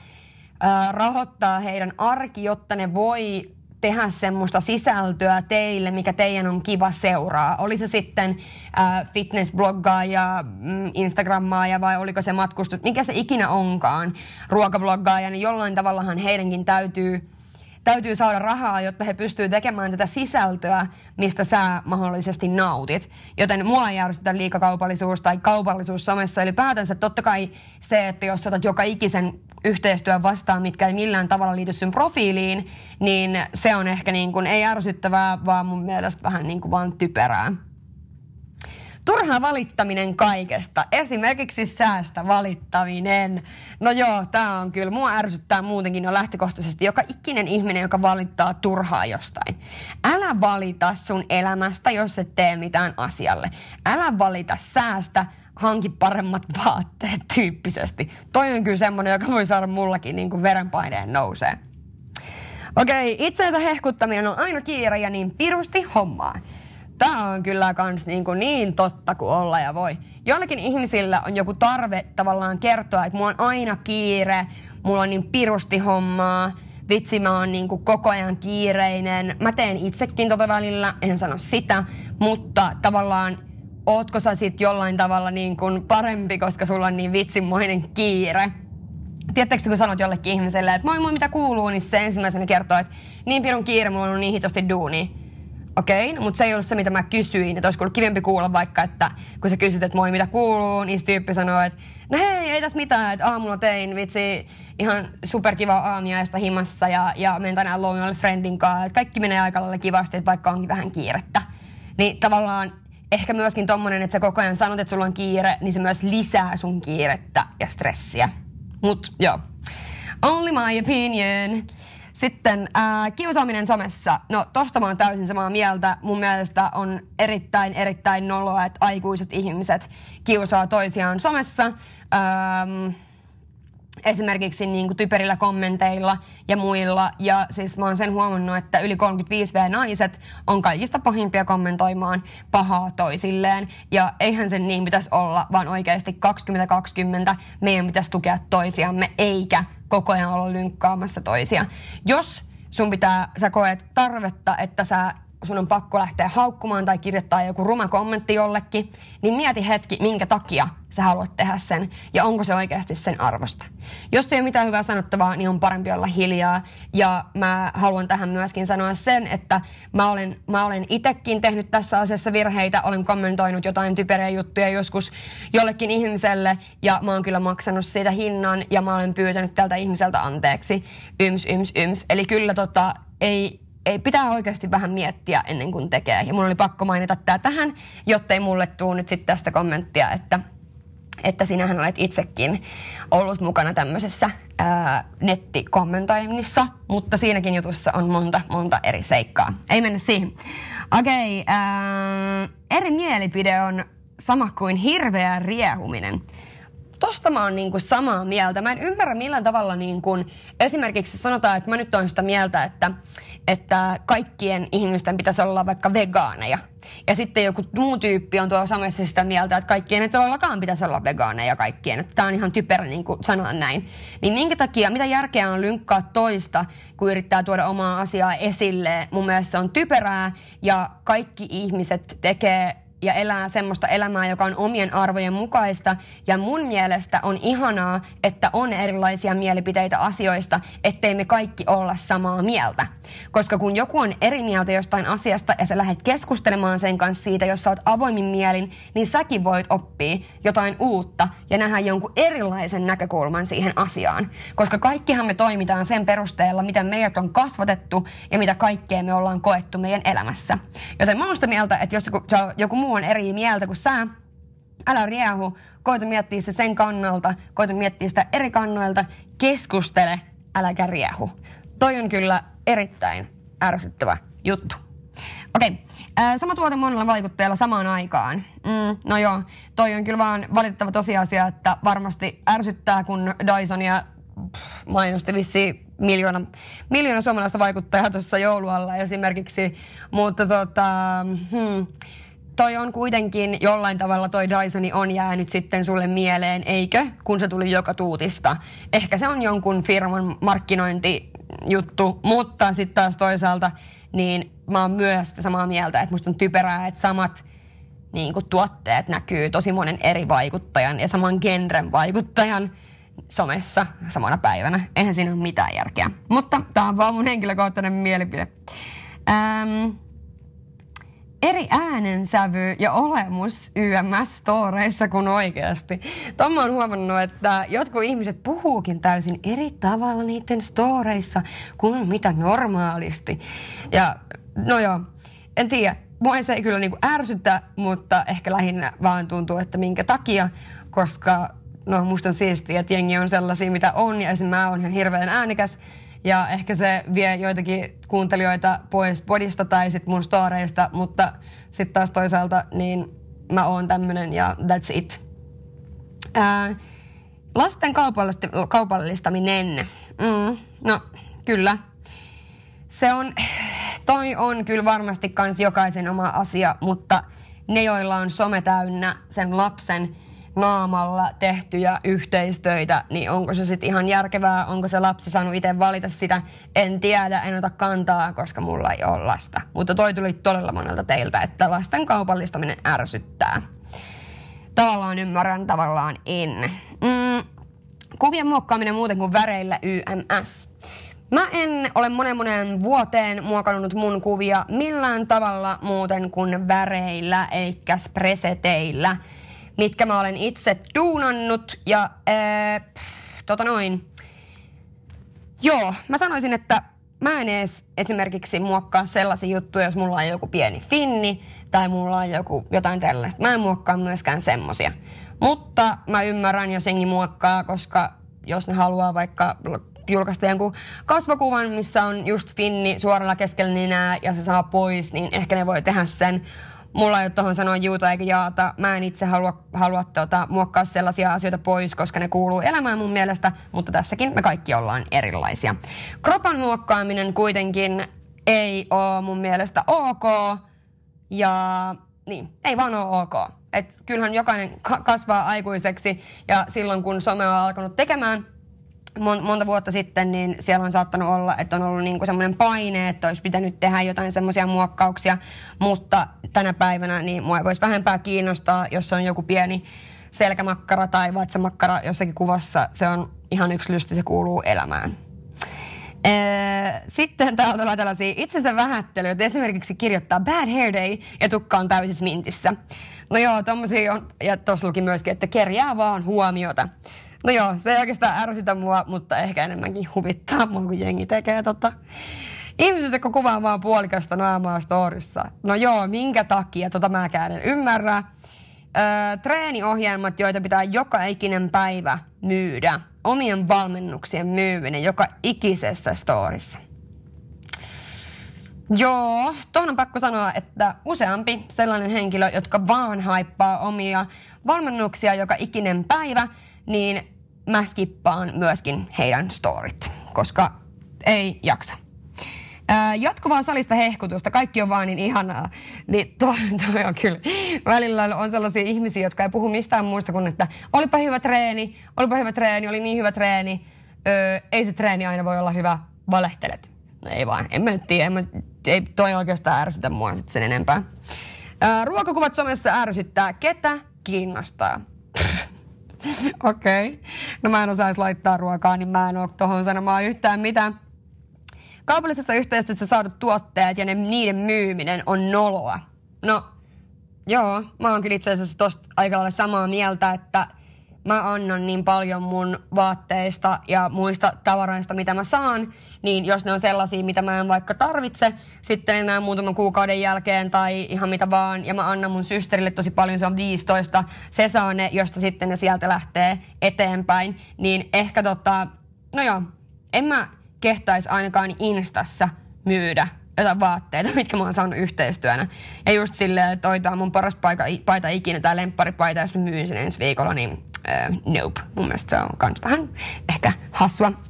rahoittaa heidän arki, jotta ne voi tehdä semmoista sisältöä teille, mikä teidän on kiva seuraa. Oli se sitten äh, fitnessbloggaaja, mm, Instagrammaaja vai oliko se matkustus, mikä se ikinä onkaan, ruokabloggaaja, niin jollain tavallahan heidänkin täytyy täytyy saada rahaa, jotta he pystyvät tekemään tätä sisältöä, mistä sä mahdollisesti nautit. Joten mua ei ärsytä liikakaupallisuus tai kaupallisuus somessa. Eli päätänsä totta kai se, että jos otat joka ikisen yhteistyön vastaan, mitkä ei millään tavalla liity sun profiiliin, niin se on ehkä niin kuin, ei ärsyttävää, vaan mun mielestä vähän niin kuin vaan typerää. Turha valittaminen kaikesta, esimerkiksi säästä valittaminen. No joo, tää on kyllä, mua ärsyttää muutenkin jo lähtökohtaisesti joka ikinen ihminen, joka valittaa turhaa jostain. Älä valita sun elämästä, jos et tee mitään asialle. Älä valita säästä, hanki paremmat *laughs* vaatteet tyyppisesti. Toi on kyllä semmonen, joka voi saada mullakin niin kuin verenpaineen nousee. Okei, itseensä hehkuttaminen on aina kiire ja niin pirusti hommaa. Tämä on kyllä kans niin, kuin niin totta kuin olla ja voi. Jollakin ihmisillä on joku tarve tavallaan kertoa, että mulla on aina kiire, mulla on niin pirusti hommaa, vitsi mä oon niin kuin koko ajan kiireinen. Mä teen itsekin tota välillä, en sano sitä, mutta tavallaan ootko sä sit jollain tavalla niin kuin parempi, koska sulla on niin vitsimoinen kiire. Tiedättekö, kun sanot jollekin ihmiselle, että moi moi mitä kuuluu, niin se ensimmäisenä kertoo, että niin pirun kiire, mulla on niin hitosti duuni Okei, okay, mutta se ei ollut se, mitä mä kysyin. Että olisi ollut kivempi kuulla vaikka, että kun sä kysyt, että moi, mitä kuuluu, niin se tyyppi sanoo, että no hei, ei tässä mitään, että aamulla tein vitsi ihan superkiva aamiaista himassa ja, ja menen tänään lounalle friendin kanssa. Että kaikki menee aika lailla kivasti, että vaikka onkin vähän kiirettä. Niin tavallaan ehkä myöskin tommonen, että sä koko ajan sanot, että sulla on kiire, niin se myös lisää sun kiirettä ja stressiä. Mut joo. Only my opinion. Sitten ää, kiusaaminen somessa. No tosta mä oon täysin samaa mieltä. Mun mielestä on erittäin, erittäin noloa, että aikuiset ihmiset kiusaa toisiaan somessa. Ähm, esimerkiksi niin kuin typerillä kommenteilla ja muilla. Ja siis mä oon sen huomannut, että yli 35V-naiset on kaikista pahimpia kommentoimaan pahaa toisilleen. Ja eihän sen niin pitäisi olla, vaan oikeasti 2020 meidän pitäisi tukea toisiamme, eikä koko ajan olla lynkkaamassa toisia. Jos sun pitää, sä koet tarvetta, että sä sun on pakko lähteä haukkumaan tai kirjoittaa joku ruma kommentti jollekin, niin mieti hetki, minkä takia sä haluat tehdä sen ja onko se oikeasti sen arvosta. Jos ei ole mitään hyvää sanottavaa, niin on parempi olla hiljaa. Ja mä haluan tähän myöskin sanoa sen, että mä olen, mä olen itsekin tehnyt tässä asiassa virheitä, olen kommentoinut jotain typeriä juttuja joskus jollekin ihmiselle ja mä oon kyllä maksanut siitä hinnan ja mä olen pyytänyt tältä ihmiseltä anteeksi. Yms, yms, yms. Eli kyllä tota, ei, ei, pitää oikeasti vähän miettiä ennen kuin tekee. Ja mun oli pakko mainita tämä tähän, jottei mulle tuu nyt sitten tästä kommenttia, että, että sinähän olet itsekin ollut mukana tämmöisessä ää, nettikommentoinnissa, mutta siinäkin jutussa on monta, monta eri seikkaa. Ei mennä siihen. Okei, okay, eri mielipide on sama kuin hirveä riehuminen tosta mä oon niinku samaa mieltä. Mä en ymmärrä millään tavalla niinku, esimerkiksi sanotaan, että mä nyt oon sitä mieltä, että, että kaikkien ihmisten pitäisi olla vaikka vegaaneja. Ja sitten joku muu tyyppi on tuolla samassa sitä mieltä, että kaikkien ei todellakaan pitäisi olla vegaaneja kaikkien. Tää on ihan typerä niin kuin sanoa näin. Niin minkä takia, mitä järkeä on lynkkaa toista, kun yrittää tuoda omaa asiaa esille? Mun mielestä se on typerää ja kaikki ihmiset tekee ja elää semmoista elämää, joka on omien arvojen mukaista. Ja mun mielestä on ihanaa, että on erilaisia mielipiteitä asioista, ettei me kaikki olla samaa mieltä. Koska kun joku on eri mieltä jostain asiasta ja sä lähdet keskustelemaan sen kanssa siitä, jos sä oot avoimin mielin, niin säkin voit oppia jotain uutta ja nähdä jonkun erilaisen näkökulman siihen asiaan. Koska kaikkihan me toimitaan sen perusteella, miten meidät on kasvatettu ja mitä kaikkea me ollaan koettu meidän elämässä. Joten mä oon sitä mieltä, että jos joku, joku muu on eri mieltä kuin sä, älä riehu, koita miettiä se sen kannalta, koita miettiä sitä eri kannoilta, keskustele, äläkä riehu. Toi on kyllä erittäin ärsyttävä juttu. Okei, okay. sama tuote monella vaikuttajalla samaan aikaan. Mm, no joo, toi on kyllä vaan valitettava tosiasia, että varmasti ärsyttää, kun Dysonia mainosti vissiin miljoona, miljoona suomalaista vaikuttajaa tuossa joulualla esimerkiksi, mutta tota, hmm, toi on kuitenkin jollain tavalla toi Dysoni on jäänyt sitten sulle mieleen, eikö? Kun se tuli joka tuutista. Ehkä se on jonkun firman markkinointijuttu, mutta sitten taas toisaalta niin mä oon myös samaa mieltä, että musta on typerää, että samat niin kuin, tuotteet näkyy tosi monen eri vaikuttajan ja saman genren vaikuttajan somessa samana päivänä. Eihän siinä ole mitään järkeä. Mutta tämä on vaan mun henkilökohtainen mielipide. Ähm, eri äänensävy ja olemus YMS-storeissa kuin oikeasti. Tomma on huomannut, että jotkut ihmiset puhuukin täysin eri tavalla niiden storeissa kuin mitä normaalisti. Ja no joo, en tiedä. Mua se ei kyllä niinku ärsytä, mutta ehkä lähinnä vaan tuntuu, että minkä takia, koska no musta on siistiä, että jengi on sellaisia, mitä on, ja esimerkiksi mä oon ihan hirveän äänikäs, ja ehkä se vie joitakin kuuntelijoita pois podista tai sit mun storeista, mutta sitten taas toisaalta niin mä oon tämmönen ja that's it. Ää, lasten kaupallistaminen. Mm, no, kyllä. Se on, toi on kyllä varmasti kans jokaisen oma asia, mutta ne, joilla on some täynnä sen lapsen naamalla tehtyjä yhteistöitä, niin onko se sitten ihan järkevää, onko se lapsi saanut itse valita sitä, en tiedä, en ota kantaa, koska mulla ei ole lasta. Mutta toi tuli todella monelta teiltä, että lasten kaupallistaminen ärsyttää. Tavallaan ymmärrän, tavallaan en. Mm, kuvien muokkaaminen muuten kuin väreillä YMS. Mä en ole monen monen vuoteen muokannut mun kuvia millään tavalla muuten kuin väreillä eikä preseteillä – mitkä mä olen itse duunannut ja ää, tota noin. Joo, mä sanoisin, että mä en edes esimerkiksi muokkaa sellaisia juttuja, jos mulla on joku pieni finni tai mulla on joku jotain tällaista. Mä en muokkaa myöskään semmosia. Mutta mä ymmärrän, jos jengi muokkaa, koska jos ne haluaa vaikka julkaista jonkun kasvokuvan, missä on just finni suoralla keskellä nenää ja se saa pois, niin ehkä ne voi tehdä sen. Mulla ei ole tuohon sanoa juuta eikä jaata. Mä en itse halua, halua tota, muokkaa sellaisia asioita pois, koska ne kuuluu elämään mun mielestä, mutta tässäkin me kaikki ollaan erilaisia. Kropan muokkaaminen kuitenkin ei ole mun mielestä ok. Ja niin, ei vaan ole ok. Et kyllähän jokainen ka- kasvaa aikuiseksi ja silloin kun some on alkanut tekemään mon, monta vuotta sitten, niin siellä on saattanut olla, että on ollut niinku semmoinen paine, että olisi pitänyt tehdä jotain semmoisia muokkauksia, mutta tänä päivänä niin mua ei voisi vähempää kiinnostaa, jos on joku pieni selkämakkara tai vatsamakkara jossakin kuvassa. Se on ihan yksi lysti, se kuuluu elämään. Sitten täältä on tällaisia itsensä vähättelyitä. Esimerkiksi kirjoittaa Bad Hair Day ja tukka on täysissä mintissä. No joo, tommosia on, ja tuossa luki myöskin, että kerjää vaan huomiota. No joo, se ei oikeastaan ärsytä mua, mutta ehkä enemmänkin huvittaa mua, kun jengi tekee tota. Ihmiset, jotka kuvaa vaan puolikasta naamaa storissa. No joo, minkä takia? Tota mäkään en ymmärrä. Öö, treeniohjelmat, joita pitää joka ikinen päivä myydä. Omien valmennuksien myyminen joka ikisessä storissa. Joo, tuohon on pakko sanoa, että useampi sellainen henkilö, jotka vaan haippaa omia valmennuksia joka ikinen päivä, niin mä skippaan myöskin heidän storit, koska ei jaksa. Jatkuvaa salista hehkutusta, kaikki on vaan niin ihanaa. Niin toi, toi on kyllä. Välillä on sellaisia ihmisiä, jotka ei puhu mistään muusta kuin, että olipa hyvä treeni, olipa hyvä treeni, oli niin hyvä treeni. Öö, ei se treeni aina voi olla hyvä, valehtelet. No ei vaan, en mä nyt tiedä, en mä, ei toi oikeastaan ärsytä mua sit sen enempää. Ää, ruokakuvat somessa ärsyttää, ketä kiinnostaa. *laughs* Okei. Okay. No mä en osaisi laittaa ruokaa, niin mä en ole tohon sanomaan yhtään mitään. Kaupallisessa yhteistyössä saadut tuotteet ja ne, niiden myyminen on noloa. No, joo, mä oon kyllä itse asiassa tosta aika lailla samaa mieltä, että mä annan niin paljon mun vaatteista ja muista tavaroista, mitä mä saan, niin jos ne on sellaisia, mitä mä en vaikka tarvitse sitten enää muutaman kuukauden jälkeen tai ihan mitä vaan, ja mä annan mun systerille tosi paljon, se on 15, se saa ne, josta sitten ne sieltä lähtee eteenpäin, niin ehkä tota, no joo, en mä kehtaisi ainakaan Instassa myydä jotain vaatteita, *laughs* mitkä mä oon saanut yhteistyönä. Ja just silleen, että toi mun paras paika, paita ikinä, tää lempparipaita, jos mä myyn sen ensi viikolla, niin äh, nope. Mun mielestä se on kans vähän ehkä hassua.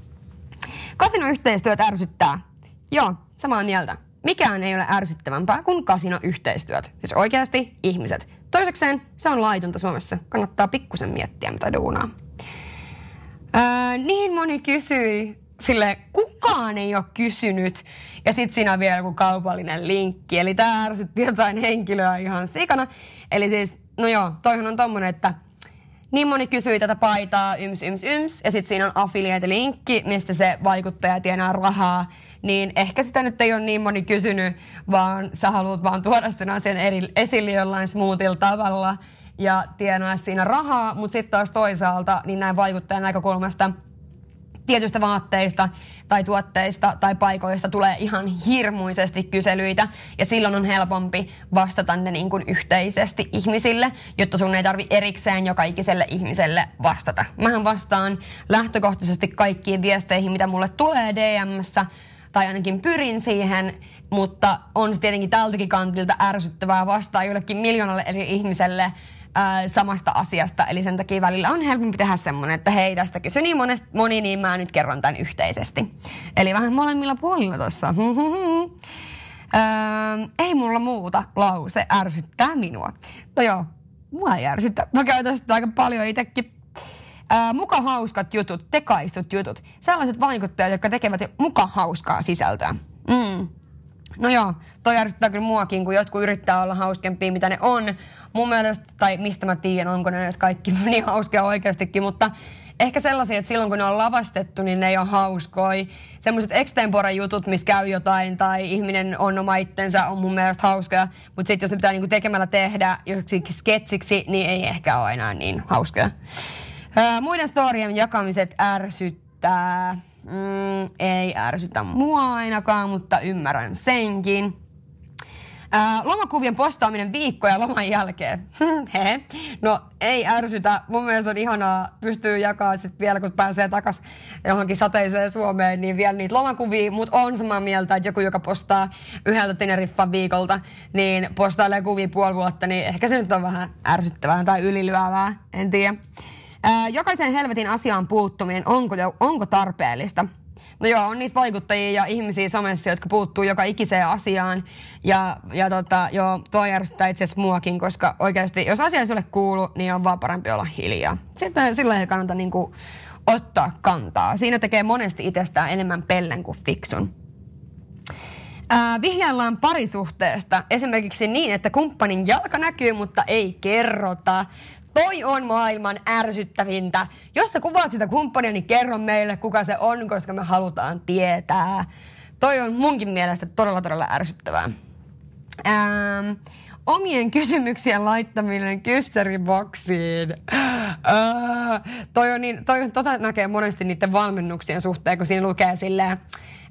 Kasinoyhteistyöt ärsyttää. Joo, samaa mieltä. Mikään ei ole ärsyttävämpää kuin kasinoyhteistyöt. Siis oikeasti ihmiset. Toisekseen se on laitonta Suomessa. Kannattaa pikkusen miettiä, mitä duunaa. Öö, niin moni kysyi sille kukaan ei ole kysynyt. Ja sitten siinä on vielä joku kaupallinen linkki. Eli tämä ärsytti jotain henkilöä ihan sikana. Eli siis, no joo, toihan on tommonen, että niin moni kysyi tätä paitaa, yms, yms, yms. Ja sitten siinä on affiliate-linkki, mistä se vaikuttaja tienaa rahaa. Niin ehkä sitä nyt ei ole niin moni kysynyt, vaan sä haluat vaan tuoda sen asian eri, esille jollain smoothilla tavalla ja tienaa siinä rahaa. Mutta sitten taas toisaalta, niin näin vaikuttajan näkökulmasta – tietystä vaatteista tai tuotteista tai paikoista tulee ihan hirmuisesti kyselyitä ja silloin on helpompi vastata ne niin kuin yhteisesti ihmisille, jotta sun ei tarvi erikseen joka ikiselle ihmiselle vastata. Mähän vastaan lähtökohtaisesti kaikkiin viesteihin, mitä mulle tulee DMssä, tai ainakin pyrin siihen, mutta on se tietenkin tältäkin kantilta ärsyttävää vastaa jollekin miljoonalle eri ihmiselle samasta asiasta. Eli sen takia välillä on helpompi tehdä semmoinen, että hei, tästä kysy niin monesti, moni, niin mä nyt kerron tämän yhteisesti. Eli vähän molemmilla puolilla tuossa. Öö, *laughs* ei mulla muuta lause ärsyttää minua. No joo, mua ei ärsyttää. Mä käytän sitä aika paljon itsekin. Öö, muka hauskat jutut, tekaistut jutut. Sellaiset vaikuttajat, jotka tekevät muka hauskaa sisältöä. Mm. No joo, toi ärsyttää kyllä muakin, kun jotkut yrittää olla hauskempia, mitä ne on mun mielestä, tai mistä mä tiedän, onko ne edes kaikki *laughs* niin hauskia oikeastikin, mutta ehkä sellaisia, että silloin kun ne on lavastettu, niin ne ei ole hauskoi. Semmoiset extempore jutut, missä käy jotain tai ihminen on oma itsensä, on mun mielestä hauskoja. Mutta sitten jos ne pitää niinku tekemällä tehdä joksikin sketsiksi, niin ei ehkä ole enää niin hauskoja. Ää, muiden storien jakamiset ärsyttää. Mm, ei ärsytä mua ainakaan, mutta ymmärrän senkin. Ää, lomakuvien postaaminen viikkoja loman jälkeen. *laughs* He. No ei ärsytä. Mun mielestä on ihanaa pystyy jakaa sit vielä, kun pääsee takas johonkin sateiseen Suomeen, niin vielä niitä lomakuvia. Mutta on samaa mieltä, että joku, joka postaa yhdeltä Teneriffan viikolta, niin postailee kuvia puoli vuotta, niin ehkä se nyt on vähän ärsyttävää tai ylilyövää. En tiedä. Jokaisen helvetin asiaan puuttuminen, onko, onko tarpeellista? No joo, on niitä vaikuttajia ja ihmisiä somessa, jotka puuttuu joka ikiseen asiaan. Ja, ja tota, joo, tuo järjestää itse asiassa muakin, koska oikeasti, jos asia ei sulle kuulu, niin on vaan parempi olla hiljaa. Sitten sillä ei kannata niinku ottaa kantaa. Siinä tekee monesti itsestään enemmän pellen kuin fiksun. Ää, vihjaillaan parisuhteesta esimerkiksi niin, että kumppanin jalka näkyy, mutta ei kerrota. Toi on maailman ärsyttävintä. Jos sä kuvaat sitä kumppania, niin kerro meille, kuka se on, koska me halutaan tietää. Toi on munkin mielestä todella, todella ärsyttävää. Ähm, omien kysymyksien laittaminen kyssäriboksiin. Äh, toi on niin, toi, tota näkee monesti niiden valmennuksien suhteen, kun siinä lukee silleen,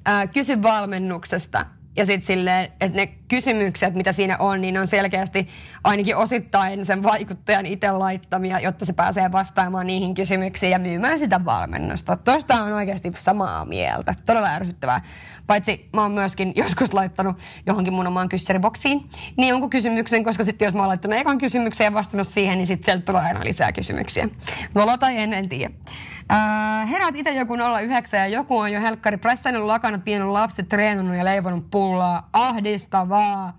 äh, kysy valmennuksesta ja sitten silleen, että ne kysymykset, mitä siinä on, niin on selkeästi ainakin osittain sen vaikuttajan itse laittamia, jotta se pääsee vastaamaan niihin kysymyksiin ja myymään sitä valmennusta. Tuosta on oikeasti samaa mieltä. Todella ärsyttävää. Paitsi mä oon myöskin joskus laittanut johonkin mun omaan kyssäriboksiin niin jonkun kysymyksen, koska sitten jos mä oon laittanut ekan kysymyksen ja vastannut siihen, niin sitten sieltä tulee aina lisää kysymyksiä. Valo tai en, en tiedä. Uh, herät itse joku 09 ja joku on jo helkkari pressannut lakanat, piennyt lapset, treenannut ja leivonut pullaa. Ahdistavaa.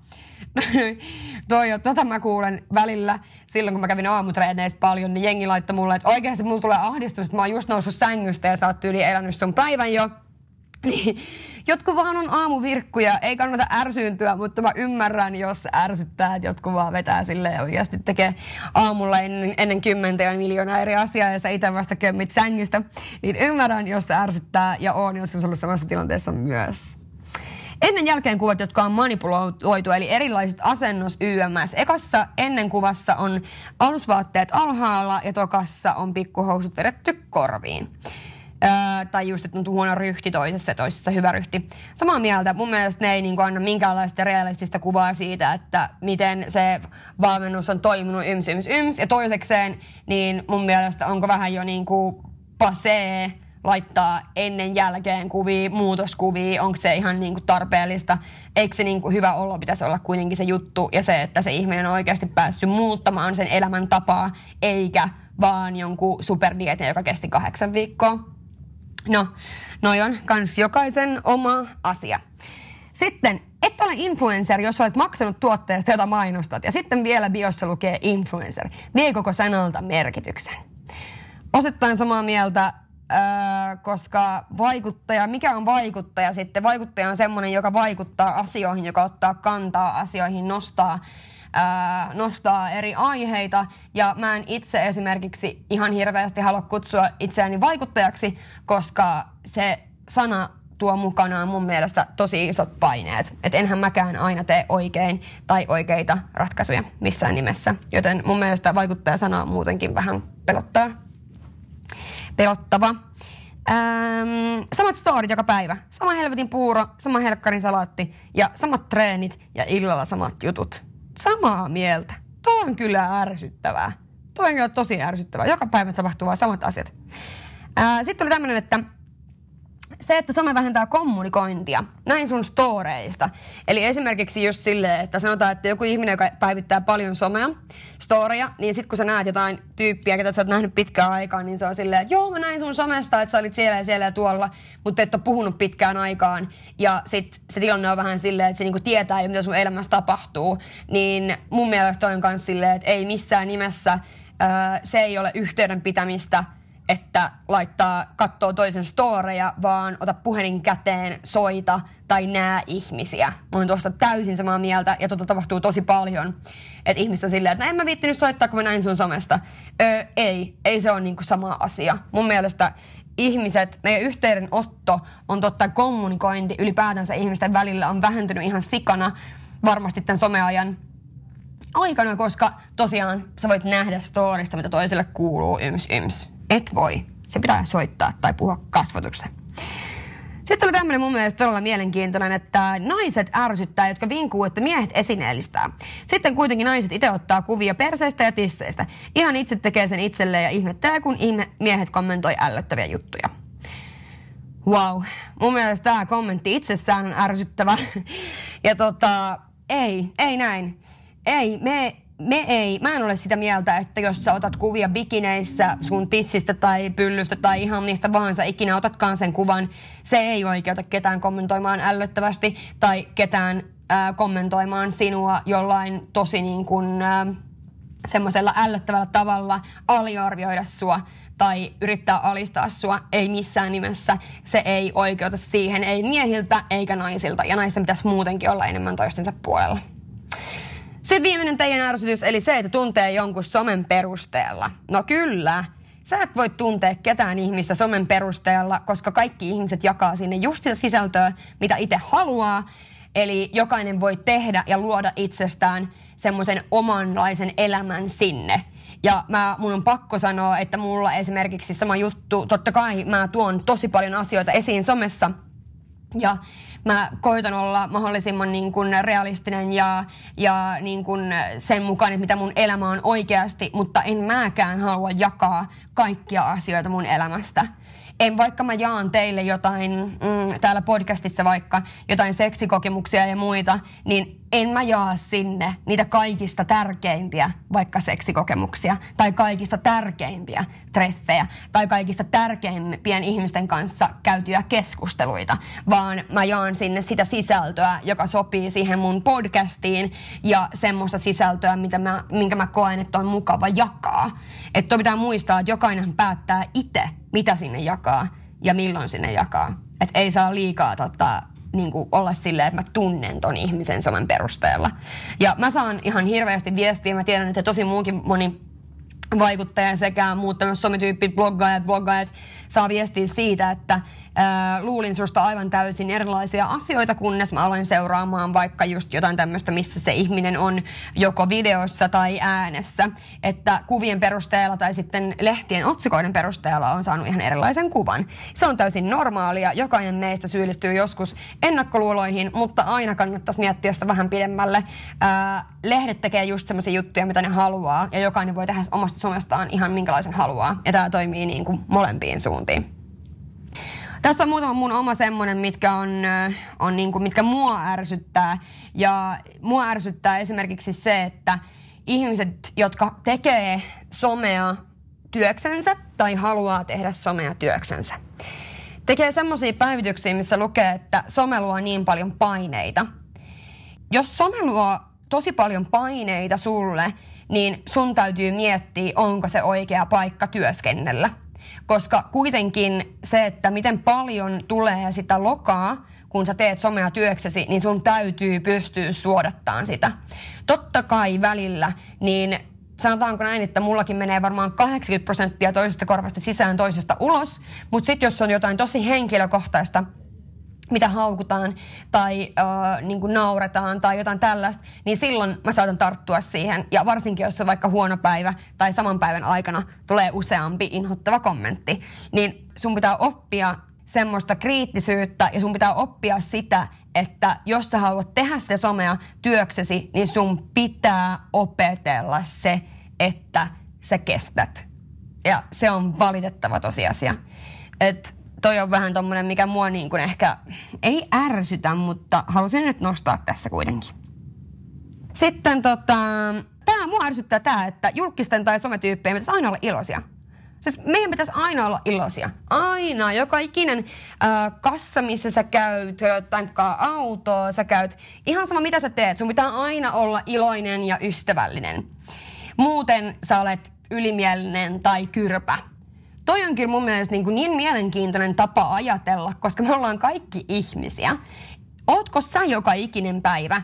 *laughs* Toi, tota mä kuulen välillä silloin, kun mä kävin aamutreeneissä paljon, niin jengi laittoi mulle, että oikeasti mulla tulee ahdistus, että mä oon just noussut sängystä ja sä oot yli elänyt sun päivän jo. Niin, jotkut vaan on aamuvirkkuja, ei kannata ärsyyntyä, mutta mä ymmärrän, jos ärsyttää, että jotkut vaan vetää silleen ja oikeasti tekee aamulla ennen, ennen kymmentä ja miljoonaa eri asiaa ja sä itse vasta kömmit sängystä. Niin ymmärrän, jos se ärsyttää ja on joskus ollut samassa tilanteessa myös. Ennen jälkeen kuvat, jotka on manipuloitu, eli erilaiset asennos YMS. Ekassa ennen kuvassa on alusvaatteet alhaalla ja tokassa on pikkuhousut vedetty korviin. Öö, tai just, että on huono ryhti toisessa ja toisessa hyvä ryhti. Samaa mieltä. Mun mielestä ne ei niin kuin, anna minkäänlaista realistista kuvaa siitä, että miten se valmennus on toiminut yms, yms, yms. Ja toisekseen, niin mun mielestä onko vähän jo niin kuin pasee laittaa ennen jälkeen kuvia, muutoskuvia, onko se ihan niin kuin tarpeellista. Eikö se niin kuin hyvä olo pitäisi olla kuitenkin se juttu ja se, että se ihminen on oikeasti päässyt muuttamaan sen elämäntapaa, eikä vaan jonkun superdietin, joka kesti kahdeksan viikkoa. No, noi on kans jokaisen oma asia. Sitten, et ole influencer, jos olet maksanut tuotteesta, jota mainostat. Ja sitten vielä biossa lukee influencer. Vie koko sanalta merkityksen. Osittain samaa mieltä, Öö, koska vaikuttaja, mikä on vaikuttaja sitten? Vaikuttaja on semmoinen, joka vaikuttaa asioihin, joka ottaa kantaa asioihin, nostaa, nostaa eri aiheita. Ja mä en itse esimerkiksi ihan hirveästi halua kutsua itseäni vaikuttajaksi, koska se sana tuo mukanaan mun mielestä tosi isot paineet. Että enhän mäkään aina tee oikein tai oikeita ratkaisuja missään nimessä. Joten mun mielestä vaikuttaja-sana muutenkin vähän pelottaa. Pelottava. Ähm, samat storit joka päivä. Sama helvetin puuro, sama helkkarin salaatti ja samat treenit ja illalla samat jutut. Samaa mieltä. Tuo on kyllä ärsyttävää. Tuo on kyllä tosi ärsyttävää. Joka päivä tapahtuu vaan samat asiat. Sitten oli tämmöinen, että se, että some vähentää kommunikointia, näin sun storeista. Eli esimerkiksi just silleen, että sanotaan, että joku ihminen, joka päivittää paljon somea, storia, niin sitten kun sä näet jotain tyyppiä, ketä sä oot nähnyt pitkään aikaan, niin se on silleen, että joo, mä näin sun somesta, että sä olit siellä ja siellä ja tuolla, mutta et ole puhunut pitkään aikaan. Ja sitten se tilanne on vähän silleen, että se niinku tietää jo, mitä sun elämässä tapahtuu. Niin mun mielestä on myös silleen, että ei missään nimessä, se ei ole yhteyden pitämistä – että laittaa, kattoo toisen storeja, vaan ota puhelin käteen, soita tai näe ihmisiä. Mä olen tuosta täysin samaa mieltä ja tota tapahtuu tosi paljon. Että ihmistä silleen, että no en mä viittinyt soittaa, kun mä näin sun somesta. Öö, ei, ei se ole niinku sama asia. Mun mielestä ihmiset, meidän yhteydenotto on totta kommunikointi ylipäätänsä ihmisten välillä on vähentynyt ihan sikana varmasti tämän someajan aikana, koska tosiaan sä voit nähdä storista, mitä toiselle kuuluu, yms, yms et voi. Se pitää soittaa tai puhua kasvatuksesta. Sitten oli tämmöinen mun mielestä todella mielenkiintoinen, että naiset ärsyttää, jotka vinkuu, että miehet esineellistää. Sitten kuitenkin naiset itse ottaa kuvia perseistä ja tisseistä. Ihan itse tekee sen itselleen ja ihmettelee, kun miehet kommentoi ällöttäviä juttuja. Wow. Mun mielestä tämä kommentti itsessään on ärsyttävä. *laughs* ja tota, ei, ei näin. Ei, me me ei, mä en ole sitä mieltä, että jos sä otat kuvia bikineissä sun tissistä tai pyllystä tai ihan mistä vaan sä ikinä otatkaan sen kuvan, se ei oikeuta ketään kommentoimaan ällöttävästi tai ketään äh, kommentoimaan sinua jollain tosi niin kuin äh, semmoisella ällöttävällä tavalla aliarvioida sua tai yrittää alistaa sua, ei missään nimessä. Se ei oikeuta siihen, ei miehiltä eikä naisilta. Ja naisten pitäisi muutenkin olla enemmän toistensa puolella. Sitten viimeinen teidän ärsytys, eli se, että tuntee jonkun somen perusteella. No kyllä, sä et voi tuntea ketään ihmistä somen perusteella, koska kaikki ihmiset jakaa sinne just sitä sisältöä, mitä itse haluaa. Eli jokainen voi tehdä ja luoda itsestään semmoisen omanlaisen elämän sinne. Ja mä, mun on pakko sanoa, että mulla esimerkiksi sama juttu, totta kai mä tuon tosi paljon asioita esiin somessa. Ja mä koitan olla mahdollisimman niin kuin realistinen ja, ja niin kuin sen mukaan, että mitä mun elämä on oikeasti, mutta en mäkään halua jakaa kaikkia asioita mun elämästä en, vaikka mä jaan teille jotain, mm, täällä podcastissa vaikka, jotain seksikokemuksia ja muita, niin en mä jaa sinne niitä kaikista tärkeimpiä vaikka seksikokemuksia tai kaikista tärkeimpiä treffejä tai kaikista tärkeimpien ihmisten kanssa käytyjä keskusteluita, vaan mä jaan sinne sitä sisältöä, joka sopii siihen mun podcastiin ja semmoista sisältöä, mitä mä, minkä mä koen, että on mukava jakaa. Että pitää muistaa, että jokainen päättää itse, mitä sinne jakaa ja milloin sinne jakaa. Että ei saa liikaa tota, niin kuin olla silleen, että mä tunnen ton ihmisen somen perusteella. Ja mä saan ihan hirveästi viestiä, mä tiedän, että tosi muukin moni vaikuttaja sekä muut tämmöiset sometyyppit, bloggaajat, bloggaajat saa viestiä siitä, että ää, luulin susta aivan täysin erilaisia asioita, kunnes mä aloin seuraamaan vaikka just jotain tämmöistä, missä se ihminen on joko videossa tai äänessä. Että kuvien perusteella tai sitten lehtien otsikoiden perusteella on saanut ihan erilaisen kuvan. Se on täysin normaalia. Jokainen meistä syyllistyy joskus ennakkoluuloihin, mutta aina kannattaisi miettiä sitä vähän pidemmälle. Ää, lehdet tekee just semmoisia juttuja, mitä ne haluaa, ja jokainen voi tehdä omasta somestaan ihan minkälaisen haluaa. Ja tämä toimii niin kuin molempiin suuntiin. Tässä on muutama mun oma semmonen, mitkä on, on niinku, mitkä mua ärsyttää. Ja mua ärsyttää esimerkiksi se, että ihmiset, jotka tekee somea työksensä tai haluaa tehdä somea työksensä, tekee semmoisia päivityksiä, missä lukee, että some luo niin paljon paineita. Jos some luo tosi paljon paineita sulle, niin sun täytyy miettiä, onko se oikea paikka työskennellä. Koska kuitenkin se, että miten paljon tulee sitä lokaa, kun sä teet somea työksesi, niin sun täytyy pystyä suodattaan sitä. Totta kai välillä, niin sanotaanko näin, että mullakin menee varmaan 80 prosenttia toisesta korvasta sisään toisesta ulos, mutta sitten jos on jotain tosi henkilökohtaista, mitä haukutaan tai äh, niin kuin nauretaan tai jotain tällaista, niin silloin mä saatan tarttua siihen. Ja varsinkin, jos on vaikka huono päivä tai saman päivän aikana tulee useampi inhottava kommentti, niin sun pitää oppia semmoista kriittisyyttä ja sun pitää oppia sitä, että jos sä haluat tehdä sitä somea työksesi, niin sun pitää opetella se, että sä kestät. Ja se on valitettava tosiasia. Että toi on vähän tommonen, mikä mua niin kuin ehkä ei ärsytä, mutta halusin nyt nostaa tässä kuitenkin. Sitten tota, tää mua ärsyttää tää, että julkisten tai sometyyppejä pitäisi aina olla iloisia. Siis meidän pitäisi aina olla iloisia. Aina. Joka ikinen äh, kassa, missä sä käyt, tankkaa autoa, sä käyt. Ihan sama mitä sä teet, sun pitää aina olla iloinen ja ystävällinen. Muuten sä olet ylimielinen tai kyrpä. Toi on kyllä mun mielestä niin, kuin niin mielenkiintoinen tapa ajatella, koska me ollaan kaikki ihmisiä. Ootko sä joka ikinen päivä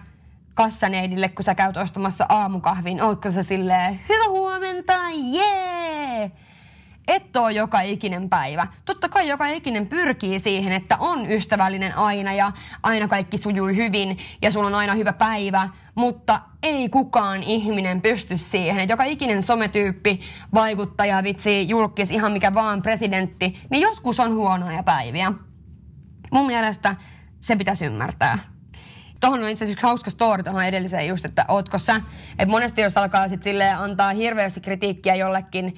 kassaneidille, kun sä käyt ostamassa aamukahvin, ootko sä silleen, hyvä huomenta, jee! Yeah! et ole joka ikinen päivä. Totta kai joka ikinen pyrkii siihen, että on ystävällinen aina ja aina kaikki sujuu hyvin ja sulla on aina hyvä päivä, mutta ei kukaan ihminen pysty siihen. Että joka ikinen sometyyppi, vaikuttaja, vitsi, julkis, ihan mikä vaan presidentti, niin joskus on huonoja päiviä. Mun mielestä se pitäisi ymmärtää. Tuohon on itse asiassa hauska story tuohon edelliseen just, että ootko sä. Että monesti jos alkaa sit antaa hirveästi kritiikkiä jollekin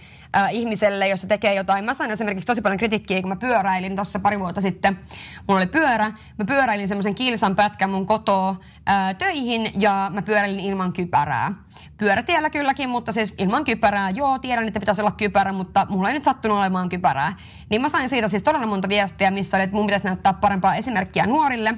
ihmiselle, jos se tekee jotain. Mä sain esimerkiksi tosi paljon kritiikkiä, kun mä pyöräilin tuossa pari vuotta sitten. Mulla oli pyörä. Mä pyöräilin semmoisen kilsan pätkän mun kotoa äh, töihin ja mä pyöräilin ilman kypärää. Pyörätiellä kylläkin, mutta siis ilman kypärää. Joo, tiedän, että pitäisi olla kypärä, mutta mulla ei nyt sattunut olemaan kypärää. Niin mä sain siitä siis todella monta viestiä, missä oli, että mun pitäisi näyttää parempaa esimerkkiä nuorille.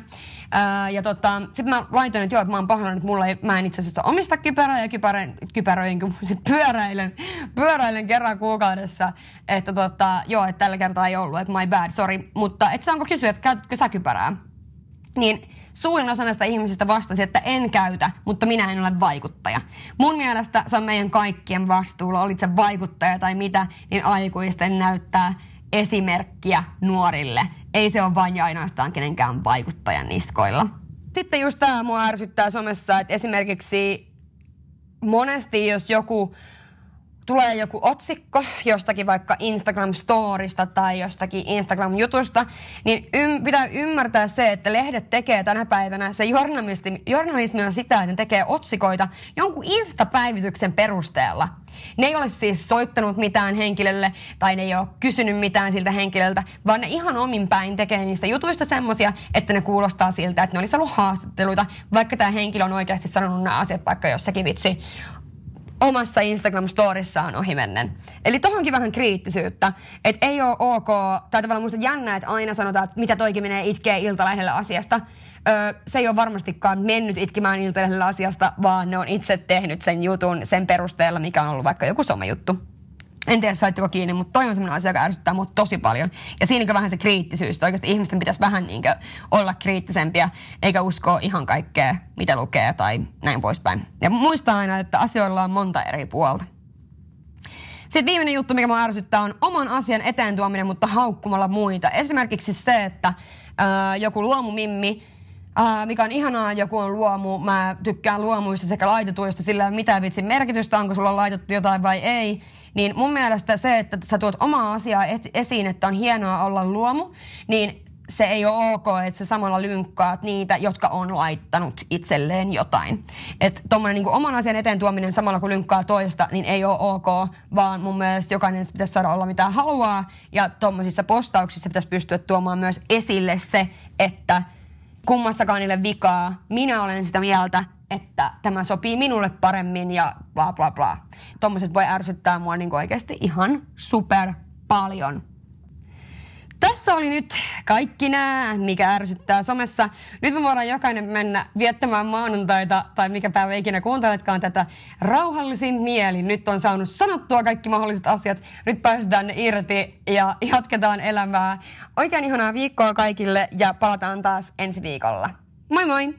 Ää, ja tota, sitten mä laitoin, että joo, että mä oon pahoillani, että mulla ei, mä en itse asiassa omista kypärää ja kypärän, kypäröin, kun *laughs* sit pyöräilen, pyöräilen kerran kuukaudessa. Että tota, joo, että tällä kertaa ei ollut, että my bad, sorry. Mutta et saanko kysyä, että käytätkö sä kypärää? Niin suurin osa näistä ihmisistä vastasi, että en käytä, mutta minä en ole vaikuttaja. Mun mielestä se on meidän kaikkien vastuulla, olit se vaikuttaja tai mitä, niin aikuisten näyttää esimerkkiä nuorille. Ei se ole vain ja ainoastaan kenenkään vaikuttajan niskoilla. Sitten just tämä mua ärsyttää somessa, että esimerkiksi monesti jos joku tulee joku otsikko jostakin vaikka Instagram-storista tai jostakin Instagram-jutusta, niin ym- pitää ymmärtää se, että lehdet tekee tänä päivänä, se journalismi, journalismi on sitä, että ne tekee otsikoita jonkun Insta-päivityksen perusteella. Ne ei ole siis soittanut mitään henkilölle tai ne ei ole kysynyt mitään siltä henkilöltä, vaan ne ihan omin päin tekee niistä jutuista semmosia, että ne kuulostaa siltä, että ne olisi ollut haastatteluita, vaikka tämä henkilö on oikeasti sanonut nämä asiat vaikka jossakin vitsi omassa Instagram-storissaan ohimennen. Eli tohonkin vähän kriittisyyttä, että ei ole ok, tai tavallaan muista jännä, että aina sanotaan, että mitä toikin menee itkee iltalehdellä asiasta. Öö, se ei ole varmastikaan mennyt itkemään iltalehdellä asiasta, vaan ne on itse tehnyt sen jutun sen perusteella, mikä on ollut vaikka joku somejuttu. En tiedä, saitteko kiinni, mutta toi on sellainen asia, joka ärsyttää mut tosi paljon. Ja siinä vähän se kriittisyys, että oikeasti ihmisten pitäisi vähän niin olla kriittisempiä, eikä uskoa ihan kaikkea, mitä lukee tai näin poispäin. Ja muistaa aina, että asioilla on monta eri puolta. Sitten viimeinen juttu, mikä mua ärsyttää, on oman asian eteen tuominen, mutta haukkumalla muita. Esimerkiksi se, että ää, joku luomumimmi Uh, mikä on ihanaa, joku on luomu. Mä tykkään luomuista sekä laitetuista, sillä mitä vitsin merkitystä, onko sulla laitettu jotain vai ei niin mun mielestä se, että sä tuot omaa asiaa esiin, että on hienoa olla luomu, niin se ei ole ok, että sä samalla lynkkaat niitä, jotka on laittanut itselleen jotain. Että tuommoinen niin oman asian eteen tuominen samalla kun lynkkaa toista, niin ei ole ok, vaan mun mielestä jokainen pitäisi saada olla mitä haluaa. Ja tuommoisissa postauksissa pitäisi pystyä tuomaan myös esille se, että kummassakaan niille vikaa. Minä olen sitä mieltä, että tämä sopii minulle paremmin ja bla bla bla. Tuommoiset voi ärsyttää mua niin oikeasti ihan super paljon. Tässä oli nyt kaikki nämä, mikä ärsyttää somessa. Nyt me voidaan jokainen mennä viettämään maanantaita, tai mikä päivä ikinä kuunteletkaan tätä, rauhallisin mieli. Nyt on saanut sanottua kaikki mahdolliset asiat. Nyt päästään ne irti ja jatketaan elämää. Oikein ihanaa viikkoa kaikille ja palataan taas ensi viikolla. Moi moi!